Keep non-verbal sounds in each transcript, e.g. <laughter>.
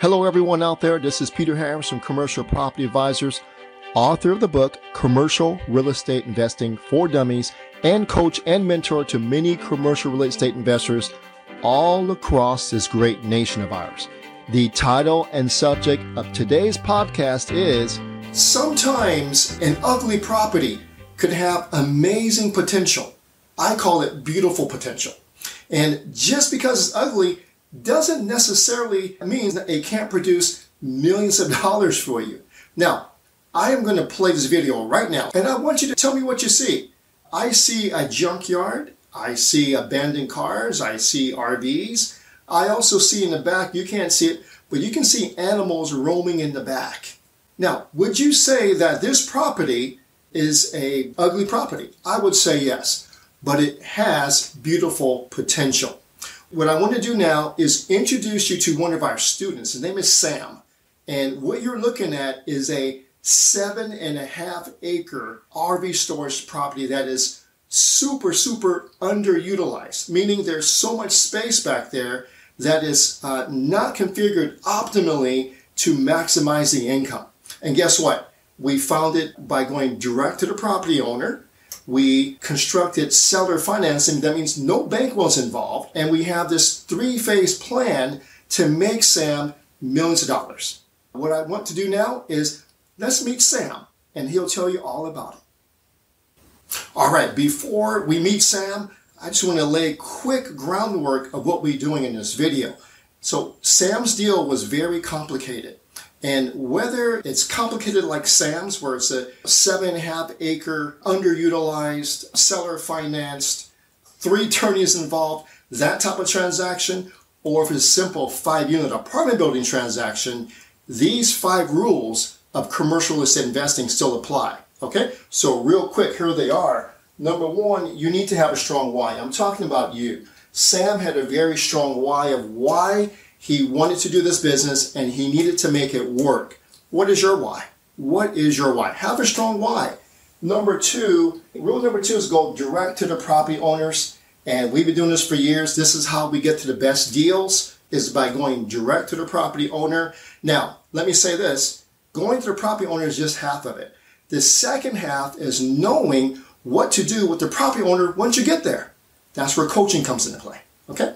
Hello, everyone out there. This is Peter Harris from Commercial Property Advisors, author of the book Commercial Real Estate Investing for Dummies, and coach and mentor to many commercial real estate investors all across this great nation of ours. The title and subject of today's podcast is Sometimes an ugly property could have amazing potential. I call it beautiful potential. And just because it's ugly doesn't necessarily mean that it can't produce millions of <laughs> dollars for you. Now, I am going to play this video right now, and I want you to tell me what you see. I see a junkyard, I see abandoned cars, I see RVs. I also see in the back, you can't see it, but you can see animals roaming in the back. Now, would you say that this property is a ugly property? I would say yes, but it has beautiful potential. What I want to do now is introduce you to one of our students. His name is Sam. And what you're looking at is a seven and a half acre RV storage property that is super, super underutilized, meaning there's so much space back there that is uh, not configured optimally to maximize the income. And guess what? We found it by going direct to the property owner. We constructed seller financing. That means no bank was involved. And we have this three phase plan to make Sam millions of dollars. What I want to do now is let's meet Sam and he'll tell you all about it. All right, before we meet Sam, I just want to lay quick groundwork of what we're doing in this video. So Sam's deal was very complicated. And whether it's complicated like Sam's, where it's a seven and a half acre, underutilized, seller financed, three attorneys involved, that type of transaction, or if it's simple five unit apartment building transaction, these five rules of commercial estate investing still apply. Okay, so real quick, here they are. Number one, you need to have a strong why. I'm talking about you. Sam had a very strong why of why he wanted to do this business and he needed to make it work. What is your why? What is your why? Have a strong why. Number two, rule number two is go direct to the property owners. And we've been doing this for years. This is how we get to the best deals is by going direct to the property owner. Now, let me say this. Going to the property owner is just half of it. The second half is knowing what to do with the property owner once you get there. That's where coaching comes into play. Okay?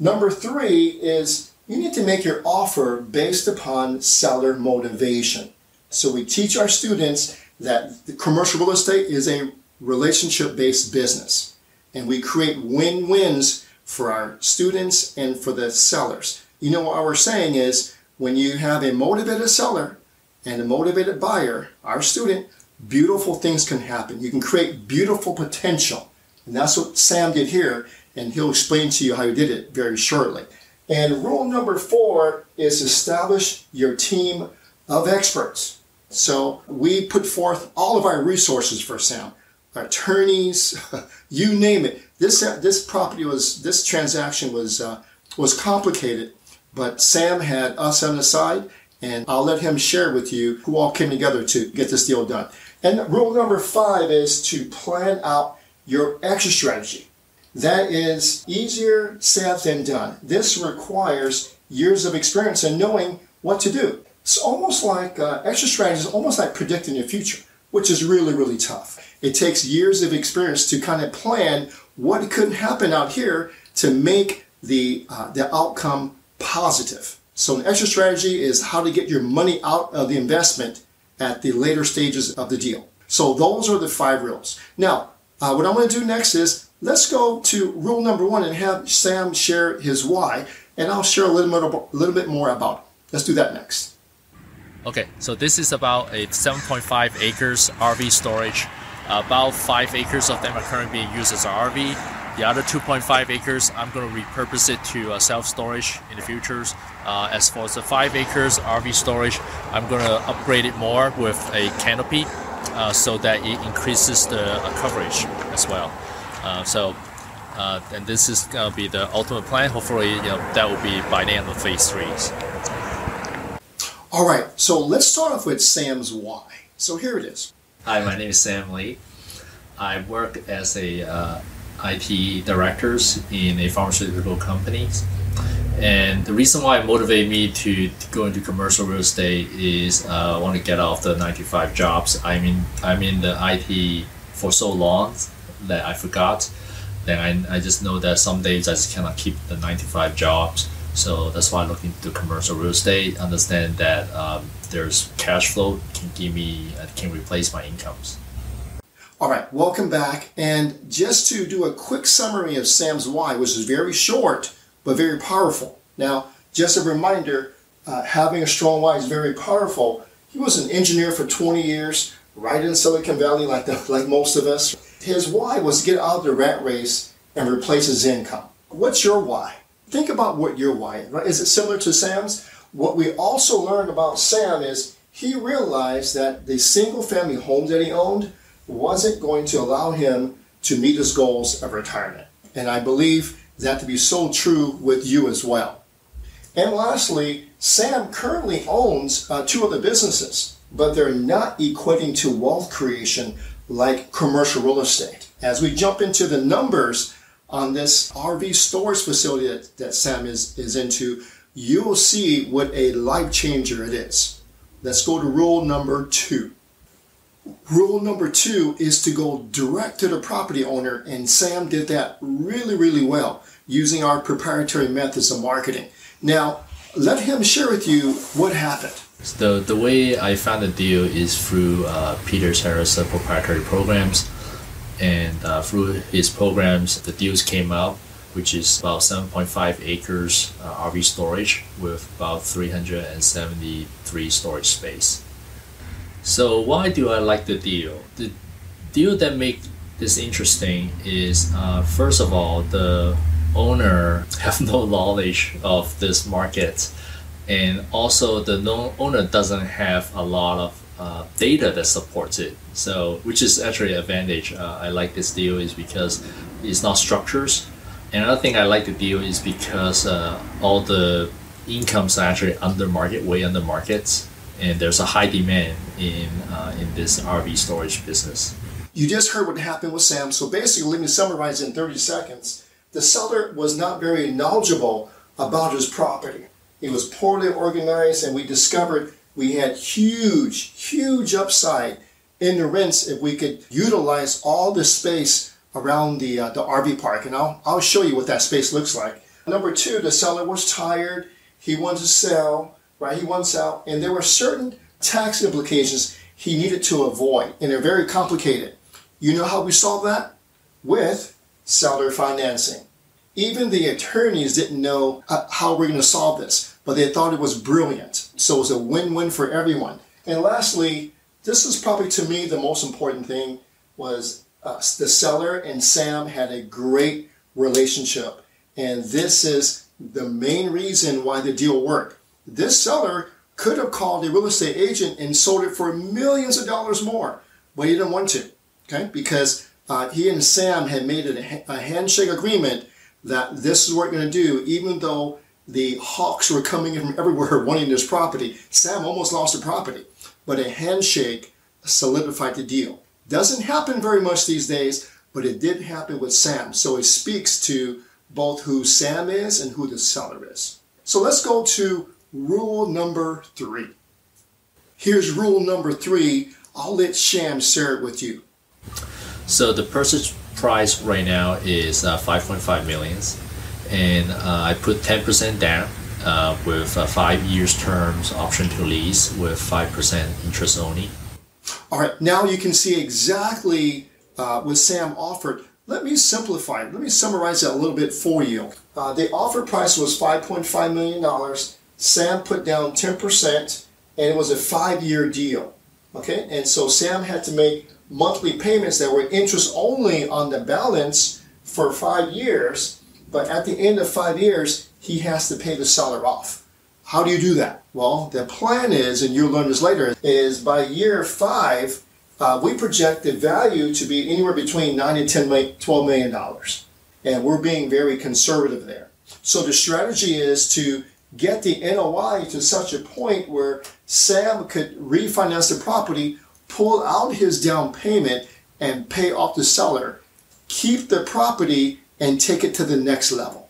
Number three is you need to make your offer based upon seller motivation. So we teach our students that commercial real estate is a relationship based business. And we create win wins for our students and for the sellers. You know what we're saying is when you have a motivated seller and a motivated buyer, our student, beautiful things can happen. You can create beautiful potential. And that's what Sam did here, and he'll explain to you how he did it very shortly. And rule number four is establish your team of experts. So we put forth all of our resources for Sam, attorneys, <laughs> you name it. This this property was this transaction was uh, was complicated, but Sam had us on the side, and I'll let him share with you who all came together to get this deal done. And rule number five is to plan out your exit strategy. That is easier said than done. This requires years of experience and knowing what to do. It's almost like uh, exit strategy is almost like predicting the future, which is really, really tough. It takes years of experience to kind of plan what could happen out here to make the, uh, the outcome positive. So an exit strategy is how to get your money out of the investment at the later stages of the deal. So those are the five rules. Now, uh, what I'm going to do next is let's go to rule number one and have Sam share his why, and I'll share a little bit, little bit more about it. Let's do that next. Okay, so this is about a 7.5 acres RV storage. About 5 acres of them are currently being used as an RV. The other 2.5 acres, I'm going to repurpose it to uh, self-storage in the future. Uh, as for the 5 acres RV storage, I'm going to upgrade it more with a canopy uh, so that it increases the uh, coverage as well. Uh, so, uh, and this is going to be the ultimate plan. Hopefully, you know, that will be by the end of phase three. All right, so let's start off with Sam's why. So here it is. Hi, my name is Sam Lee. I work as a uh, IT director in a pharmaceutical company. And the reason why it motivated me to, to go into commercial real estate is uh, I want to get off the 95 jobs. I mean, I'm in the IT for so long that I forgot. Then I, I just know that some days I just cannot keep the 95 jobs. So that's why I look into commercial real estate, understand that um, there's cash flow can give me, uh, can replace my incomes. All right, welcome back. And just to do a quick summary of Sam's why, which is very short, but very powerful. Now, just a reminder, uh, having a strong why is very powerful. He was an engineer for 20 years, right in Silicon Valley, like the, like most of us. His why was to get out of the rat race and replace his income. What's your why? Think about what your why is. Right? Is it similar to Sam's? What we also learned about Sam is he realized that the single family home that he owned wasn't going to allow him to meet his goals of retirement. And I believe that to be so true with you as well. And lastly, Sam currently owns uh, two other businesses, but they're not equating to wealth creation like commercial real estate. As we jump into the numbers on this RV storage facility that, that Sam is, is into, you will see what a life changer it is. Let's go to rule number two. Rule number two is to go direct to the property owner, and Sam did that really, really well using our proprietary methods of marketing. Now, let him share with you what happened. The, the way I found the deal is through uh, Peter Harris' proprietary programs. And uh, through his programs, the deals came out, which is about 7.5 acres uh, RV storage with about 373 storage space. So why do I like the deal? The deal that make this interesting is uh, first of all the owner <laughs> have no knowledge of this market, and also the owner doesn't have a lot of uh, data that supports it. So which is actually an advantage. Uh, I like this deal is because it's not structures. Another thing I like the deal is because uh, all the incomes are actually under market, way under markets and there's a high demand in uh, in this RV storage business. You just heard what happened with Sam. So basically, let me summarize in 30 seconds. The seller was not very knowledgeable about his property. It was poorly organized, and we discovered we had huge, huge upside in the rents if we could utilize all the space around the uh, the RV park. And I'll I'll show you what that space looks like. Number two, the seller was tired. He wanted to sell right? He wants out, and there were certain tax implications he needed to avoid, and they're very complicated. You know how we solve that? With seller financing. Even the attorneys didn't know uh, how we're going to solve this, but they thought it was brilliant. So it was a win-win for everyone. And lastly, this is probably to me the most important thing was uh, the seller and Sam had a great relationship. And this is the main reason why the deal worked. This seller could have called a real estate agent and sold it for millions of dollars more, but he didn't want to, okay? Because uh, he and Sam had made a, a handshake agreement that this is what we're going to do, even though the hawks were coming in from everywhere <laughs> wanting this property. Sam almost lost the property, but a handshake solidified the deal. Doesn't happen very much these days, but it did happen with Sam. So it speaks to both who Sam is and who the seller is. So let's go to rule number three. Here's rule number three. I'll let Sam share it with you. So the purchase price right now is uh, 5.5 millions, and uh, I put 10% down uh, with uh, five years terms option to lease with 5% interest only. All right, now you can see exactly uh, what Sam offered. Let me simplify it. Let me summarize that a little bit for you. Uh, the offer price was $5.5 million Sam put down 10% and it was a five year deal. Okay, and so Sam had to make monthly payments that were interest only on the balance for five years, but at the end of five years, he has to pay the seller off. How do you do that? Well, the plan is, and you'll learn this later, is by year five, uh, we project the value to be anywhere between 9 and 10 million, 12 million dollars. And we're being very conservative there. So the strategy is to get the NOI to such a point where Sam could refinance the property, pull out his down payment, and pay off the seller, keep the property, and take it to the next level.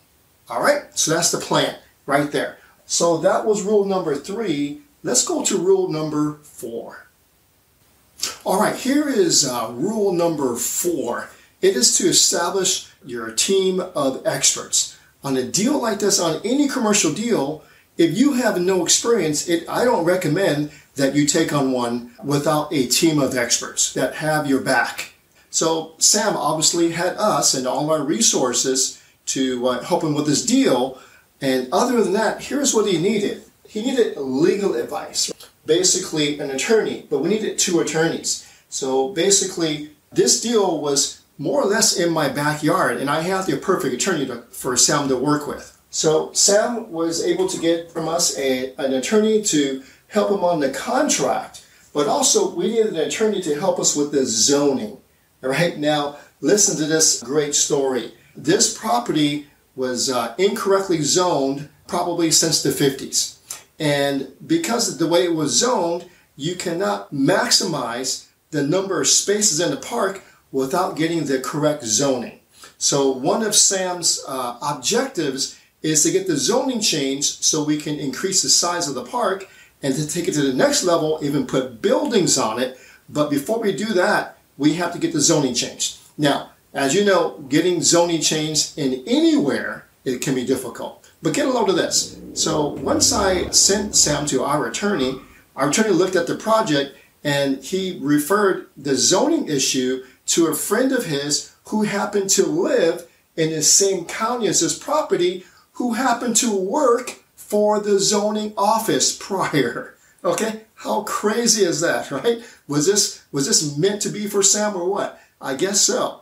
All right, so that's the plan right there. So that was rule number three. Let's go to rule number four. All right, here is uh, rule number four. It is to establish your team of experts. On a deal like this, on any commercial deal, if you have no experience, it, I don't recommend that you take on one without a team of experts that have your back. So Sam obviously had us and all our resources to uh, help him with this deal. And other than that, here's what he needed. He needed legal advice, basically an attorney, but we needed two attorneys. So basically, this deal was more or less in my backyard, and I had the perfect attorney to, for Sam to work with. So Sam was able to get from us a, an attorney to help him on the contract, but also we needed an attorney to help us with the zoning. All right, now listen to this great story. This property was uh, incorrectly zoned probably since the 50s. And because of the way it was zoned, you cannot maximize the number of spaces in the park without getting the correct zoning. So one of Sam's uh, objectives is to get the zoning changed so we can increase the size of the park and to take it to the next level, even put buildings on it. But before we do that, we have to get the zoning changed. Now, as you know, getting zoning changed in anywhere, it can be difficult. But get a load of this. So once I sent Sam to our attorney, our attorney looked at the project and he referred the zoning issue to a friend of his who happened to live in the same county as his property, who happened to work for the zoning office <laughs> prior. Okay, how crazy is that, <laughs> right? Was this was this meant to be for Sam or what? I guess so.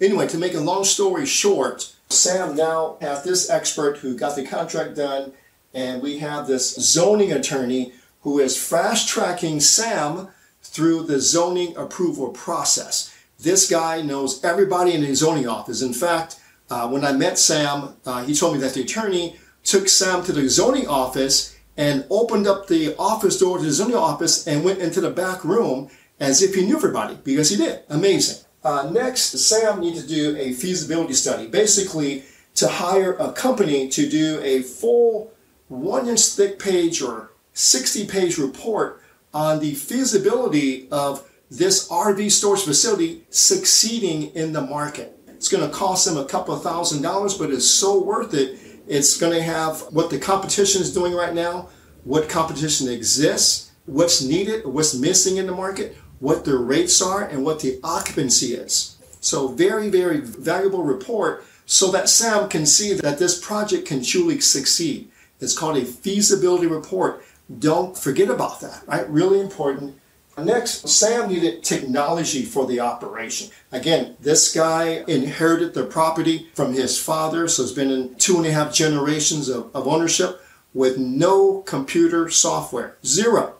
Anyway, to make a long story short, Sam now has this expert who got the contract done, and we have this zoning attorney who is fast tracking Sam through the zoning approval process. This guy knows everybody in the zoning office. In fact, uh, when I met Sam, uh, he told me that the attorney took Sam to the zoning office and opened up the office door to the zoning office and went into the back room as if he knew everybody because he did. Amazing. Uh, next, Sam needs to do a feasibility study, basically to hire a company to do a full one inch thick page or 60 page report on the feasibility of this RV storage facility succeeding in the market. It's going to cost them a couple of thousand dollars, but it's so worth it. It's going to have what the competition is doing right now, what competition exists, what's needed, what's missing in the market, what the rates are, and what the occupancy is. So very, very valuable report so that Sam can see that this project can truly succeed. It's called a feasibility report. Don't forget about that, right? Really important. Next, Sam needed technology for the operation. Again, this guy inherited the property from his father, so it's been in two and a half generations of, of ownership with no computer software. Zero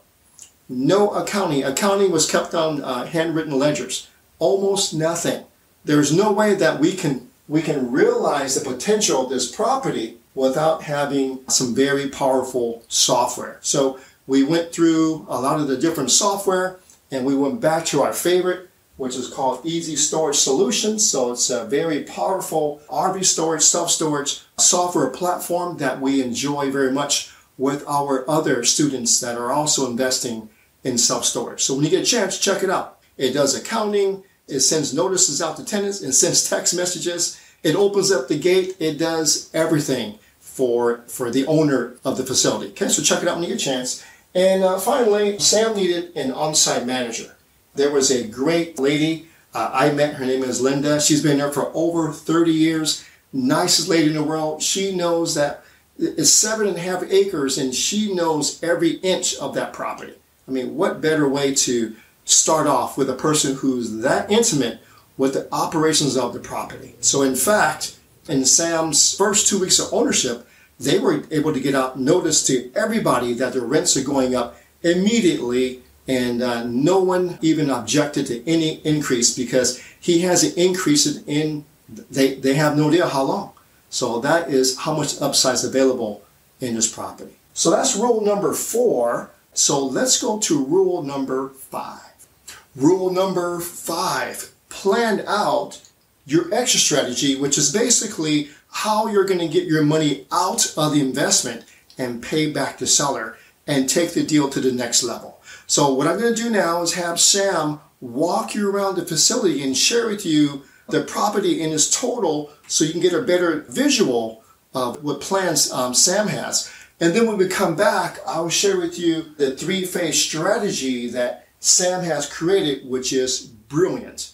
no accounting. Accounting was kept on uh, handwritten ledgers. Almost nothing. There's no way that we can we can realize the potential of this property without having some very powerful software. So we went through a lot of the different software and we went back to our favorite, which is called Easy Storage Solutions. So it's a very powerful RV storage, self-storage software platform that we enjoy very much with our other students that are also investing in self-storage. So when you get a chance, check it out. It does accounting, it sends notices out to tenants, it sends text messages, it opens up the gate, it does everything for, for the owner of the facility. Okay, so check it out when you get a chance. And uh, finally, Sam needed an on-site manager. There was a great lady uh, I met. Her name is Linda. She's been there for over 30 years. Nicest lady in the world. She knows that it's seven and a half acres and she knows every inch of that property. I mean, what better way to start off with a person who's that intimate with the operations of the property? So, in fact, in Sam's first two weeks of ownership, they were able to get out notice to everybody that the rents are going up immediately, and uh, no one even objected to any increase because he hasn't increased it in, they, they have no idea how long. So, that is how much upside is available in this property. So, that's rule number four so let's go to rule number five. Rule number five plan out your exit strategy, which is basically how you're going to get your money out of the investment and pay back the seller and take the deal to the next level. So what I'm going to do now is have Sam walk you around the facility and share with you the property in its total so you can get a better visual of what plans um, Sam has. And then when we come back, I'll share with you the three phase strategy that Sam has created, which is brilliant.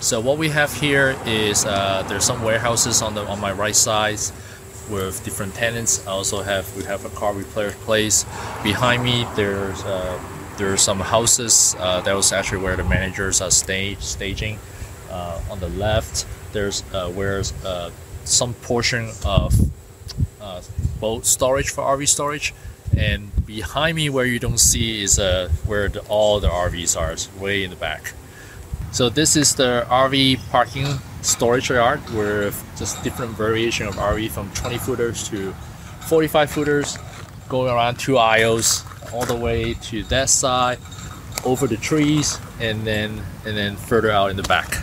So what we have here is uh, there's some warehouses on the on my right side with different tenants. I also have we have a car repair place behind me. There's uh, there's some houses uh, that was actually where the managers are stage staging. Uh, on the left, there's uh, where uh, some portion of uh, boat storage for RV storage, and behind me where you don't see is where the, all the RVs are, way in the back. So this is the RV parking storage yard with just different variation of RV from 20 footers to 45 footers, going around two aisles all the way to that side, over the trees, and then and then further out in the back.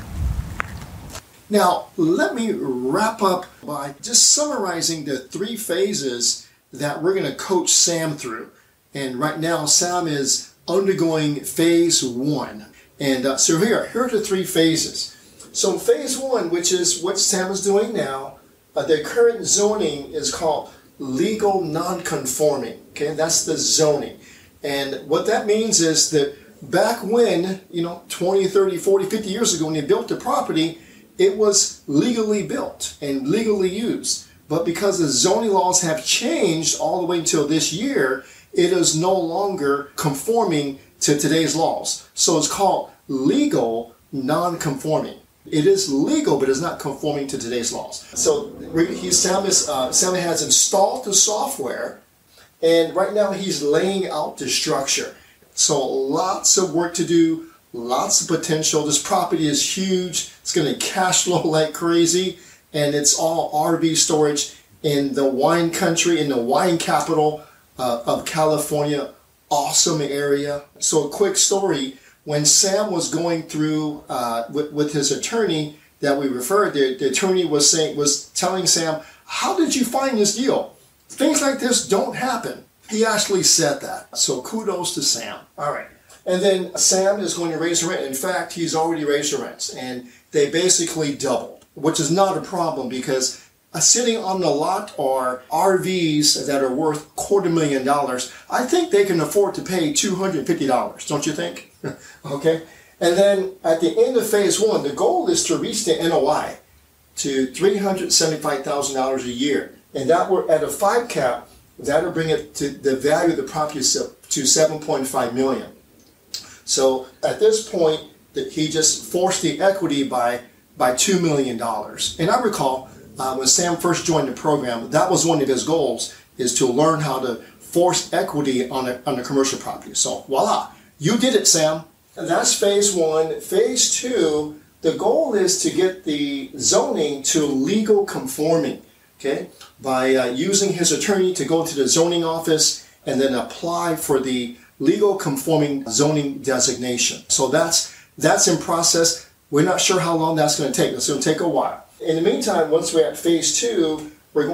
Now, let me wrap up by just summarizing the three phases that we're going to coach Sam through. And right now, Sam is undergoing phase one. And uh, so here, here are the three phases. So phase one, which is what Sam is doing now, uh, the current zoning is called legal non-conforming. Okay, that's the zoning. And what that means is that back when, you know, 20, 30, 40, 50 years ago, when they built the property, it was legally built and legally used. But because the zoning laws have changed all the way until this year, it is no longer conforming to today's laws. So it's called legal non-conforming. It is legal, but it's not conforming to today's laws. So he, Sam, is, uh, Sam has installed the software, and right now he's laying out the structure. So lots of work to do, lots of potential. This property is huge. It's going to cash flow <laughs> like crazy, and it's all RV storage in the wine country, in the wine capital uh, of California. Awesome area. So, a quick story when Sam was going through uh, with, with his attorney that we referred, the, the attorney was saying was telling Sam, "How did you find this deal? Things like this don't happen." He actually said that. So kudos to Sam. All right. And then Sam is going to raise the rent. In fact, he's already raised the rents, and they basically doubled, which is not a problem because sitting on the lot are RVs that are worth quarter million dollars. I think they can afford to pay $250, don't you think? <laughs> okay. And then at the end of phase one, the goal is to reach the NOI to $375,000 a year. And that we're at a five cap, that'll bring it to the value of the property to 7.5 million. So at this point, that he just forced the equity by by two million dollars. And I recall uh, when Sam first joined the program, that was one of his goals is to learn how to force equity on a, on a commercial property. So voila, you did it, Sam. And that's phase one. Phase two, the goal is to get the zoning to legal conforming. Okay, by uh, using his attorney to go to the zoning office and then apply for the legal conforming zoning designation. So that's that's in process. We're not sure how long that's going to take. It's going to take a while. In the meantime, once we're at phase two,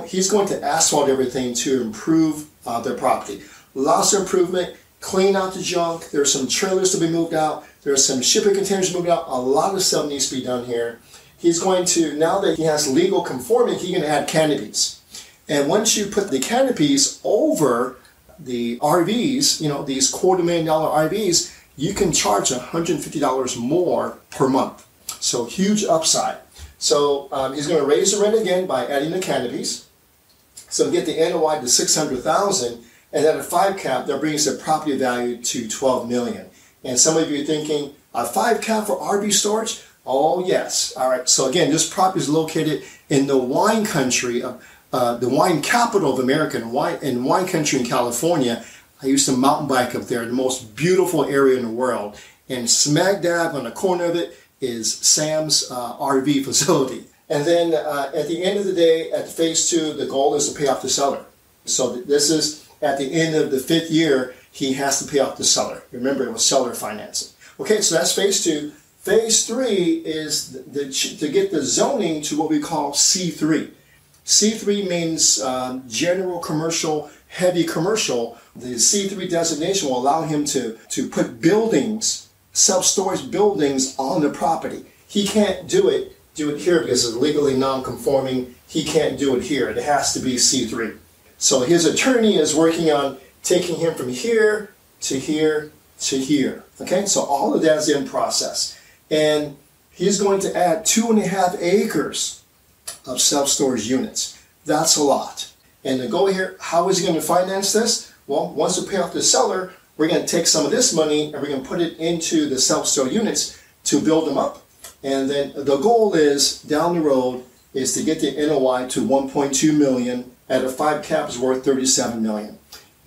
he's going to asphalt everything to improve uh, their property. Lots of improvement, clean out the junk. There's some trailers to be moved out. There's some shipping containers moved out. A lot of stuff needs to be done here. He's going to, now that he has legal conforming, he can add canopies. And once you put the canopies over the RVs, you know, these quarter million dollar RVs, you can charge $150 more per month. So huge upside. So um, he's going to raise the rent again by adding the canopies. So get the NOI to 600,000 and at a five cap, that brings the property value to 12 million. And some of you are thinking, a five cap for RV storage? Oh yes. All right. So again, this property is located in the wine country of uh, the wine capital of America, in wine, in wine country in California. I used to mountain bike up there, the most beautiful area in the world. And smack dab on the corner of it is Sam's uh, RV <laughs> facility. And then uh, at the end of the day, at phase two, the goal is to pay off the seller. So this is at the end of the fifth year, he has to pay off the seller. Remember, it was seller financing. Okay, so that's phase two. Phase three is the, the, to get the zoning to what we call C3. C3 means um, general commercial, heavy commercial. The C3 designation will allow him to, to put buildings, self-storage buildings on the property. He can't do it, do it here because it's legally non-conforming. He can't do it here. It has to be C3. So his attorney is working on taking him from here to here to here. Okay, so all of that is in process. And he's going to add two and a half acres of self-storage units. That's a lot. And to go here, how is he going to finance this? Well, once we pay off the seller, we're going to take some of this money and we're going to put it into the self-storage units to build them up. And then the goal is down the road is to get the NOI to 1.2 million at a five cap is worth 37 million.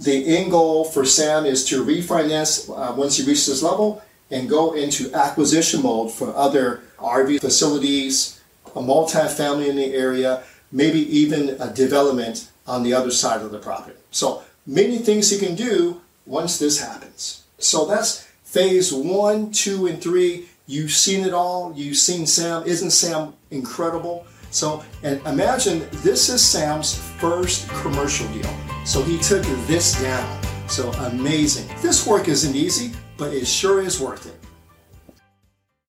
The end goal for Sam is to refinance uh, once he reaches this level and go into acquisition mode for other RV facilities, a multi-family in the area, maybe even a development on the other side of the property. So many things he can do once this happens. So that's phase one, two, and three. You've seen it all. You've seen Sam. Isn't Sam incredible? So, and imagine this is Sam's first commercial deal. So he took this down. So amazing. This work isn't easy, but it sure is worth it.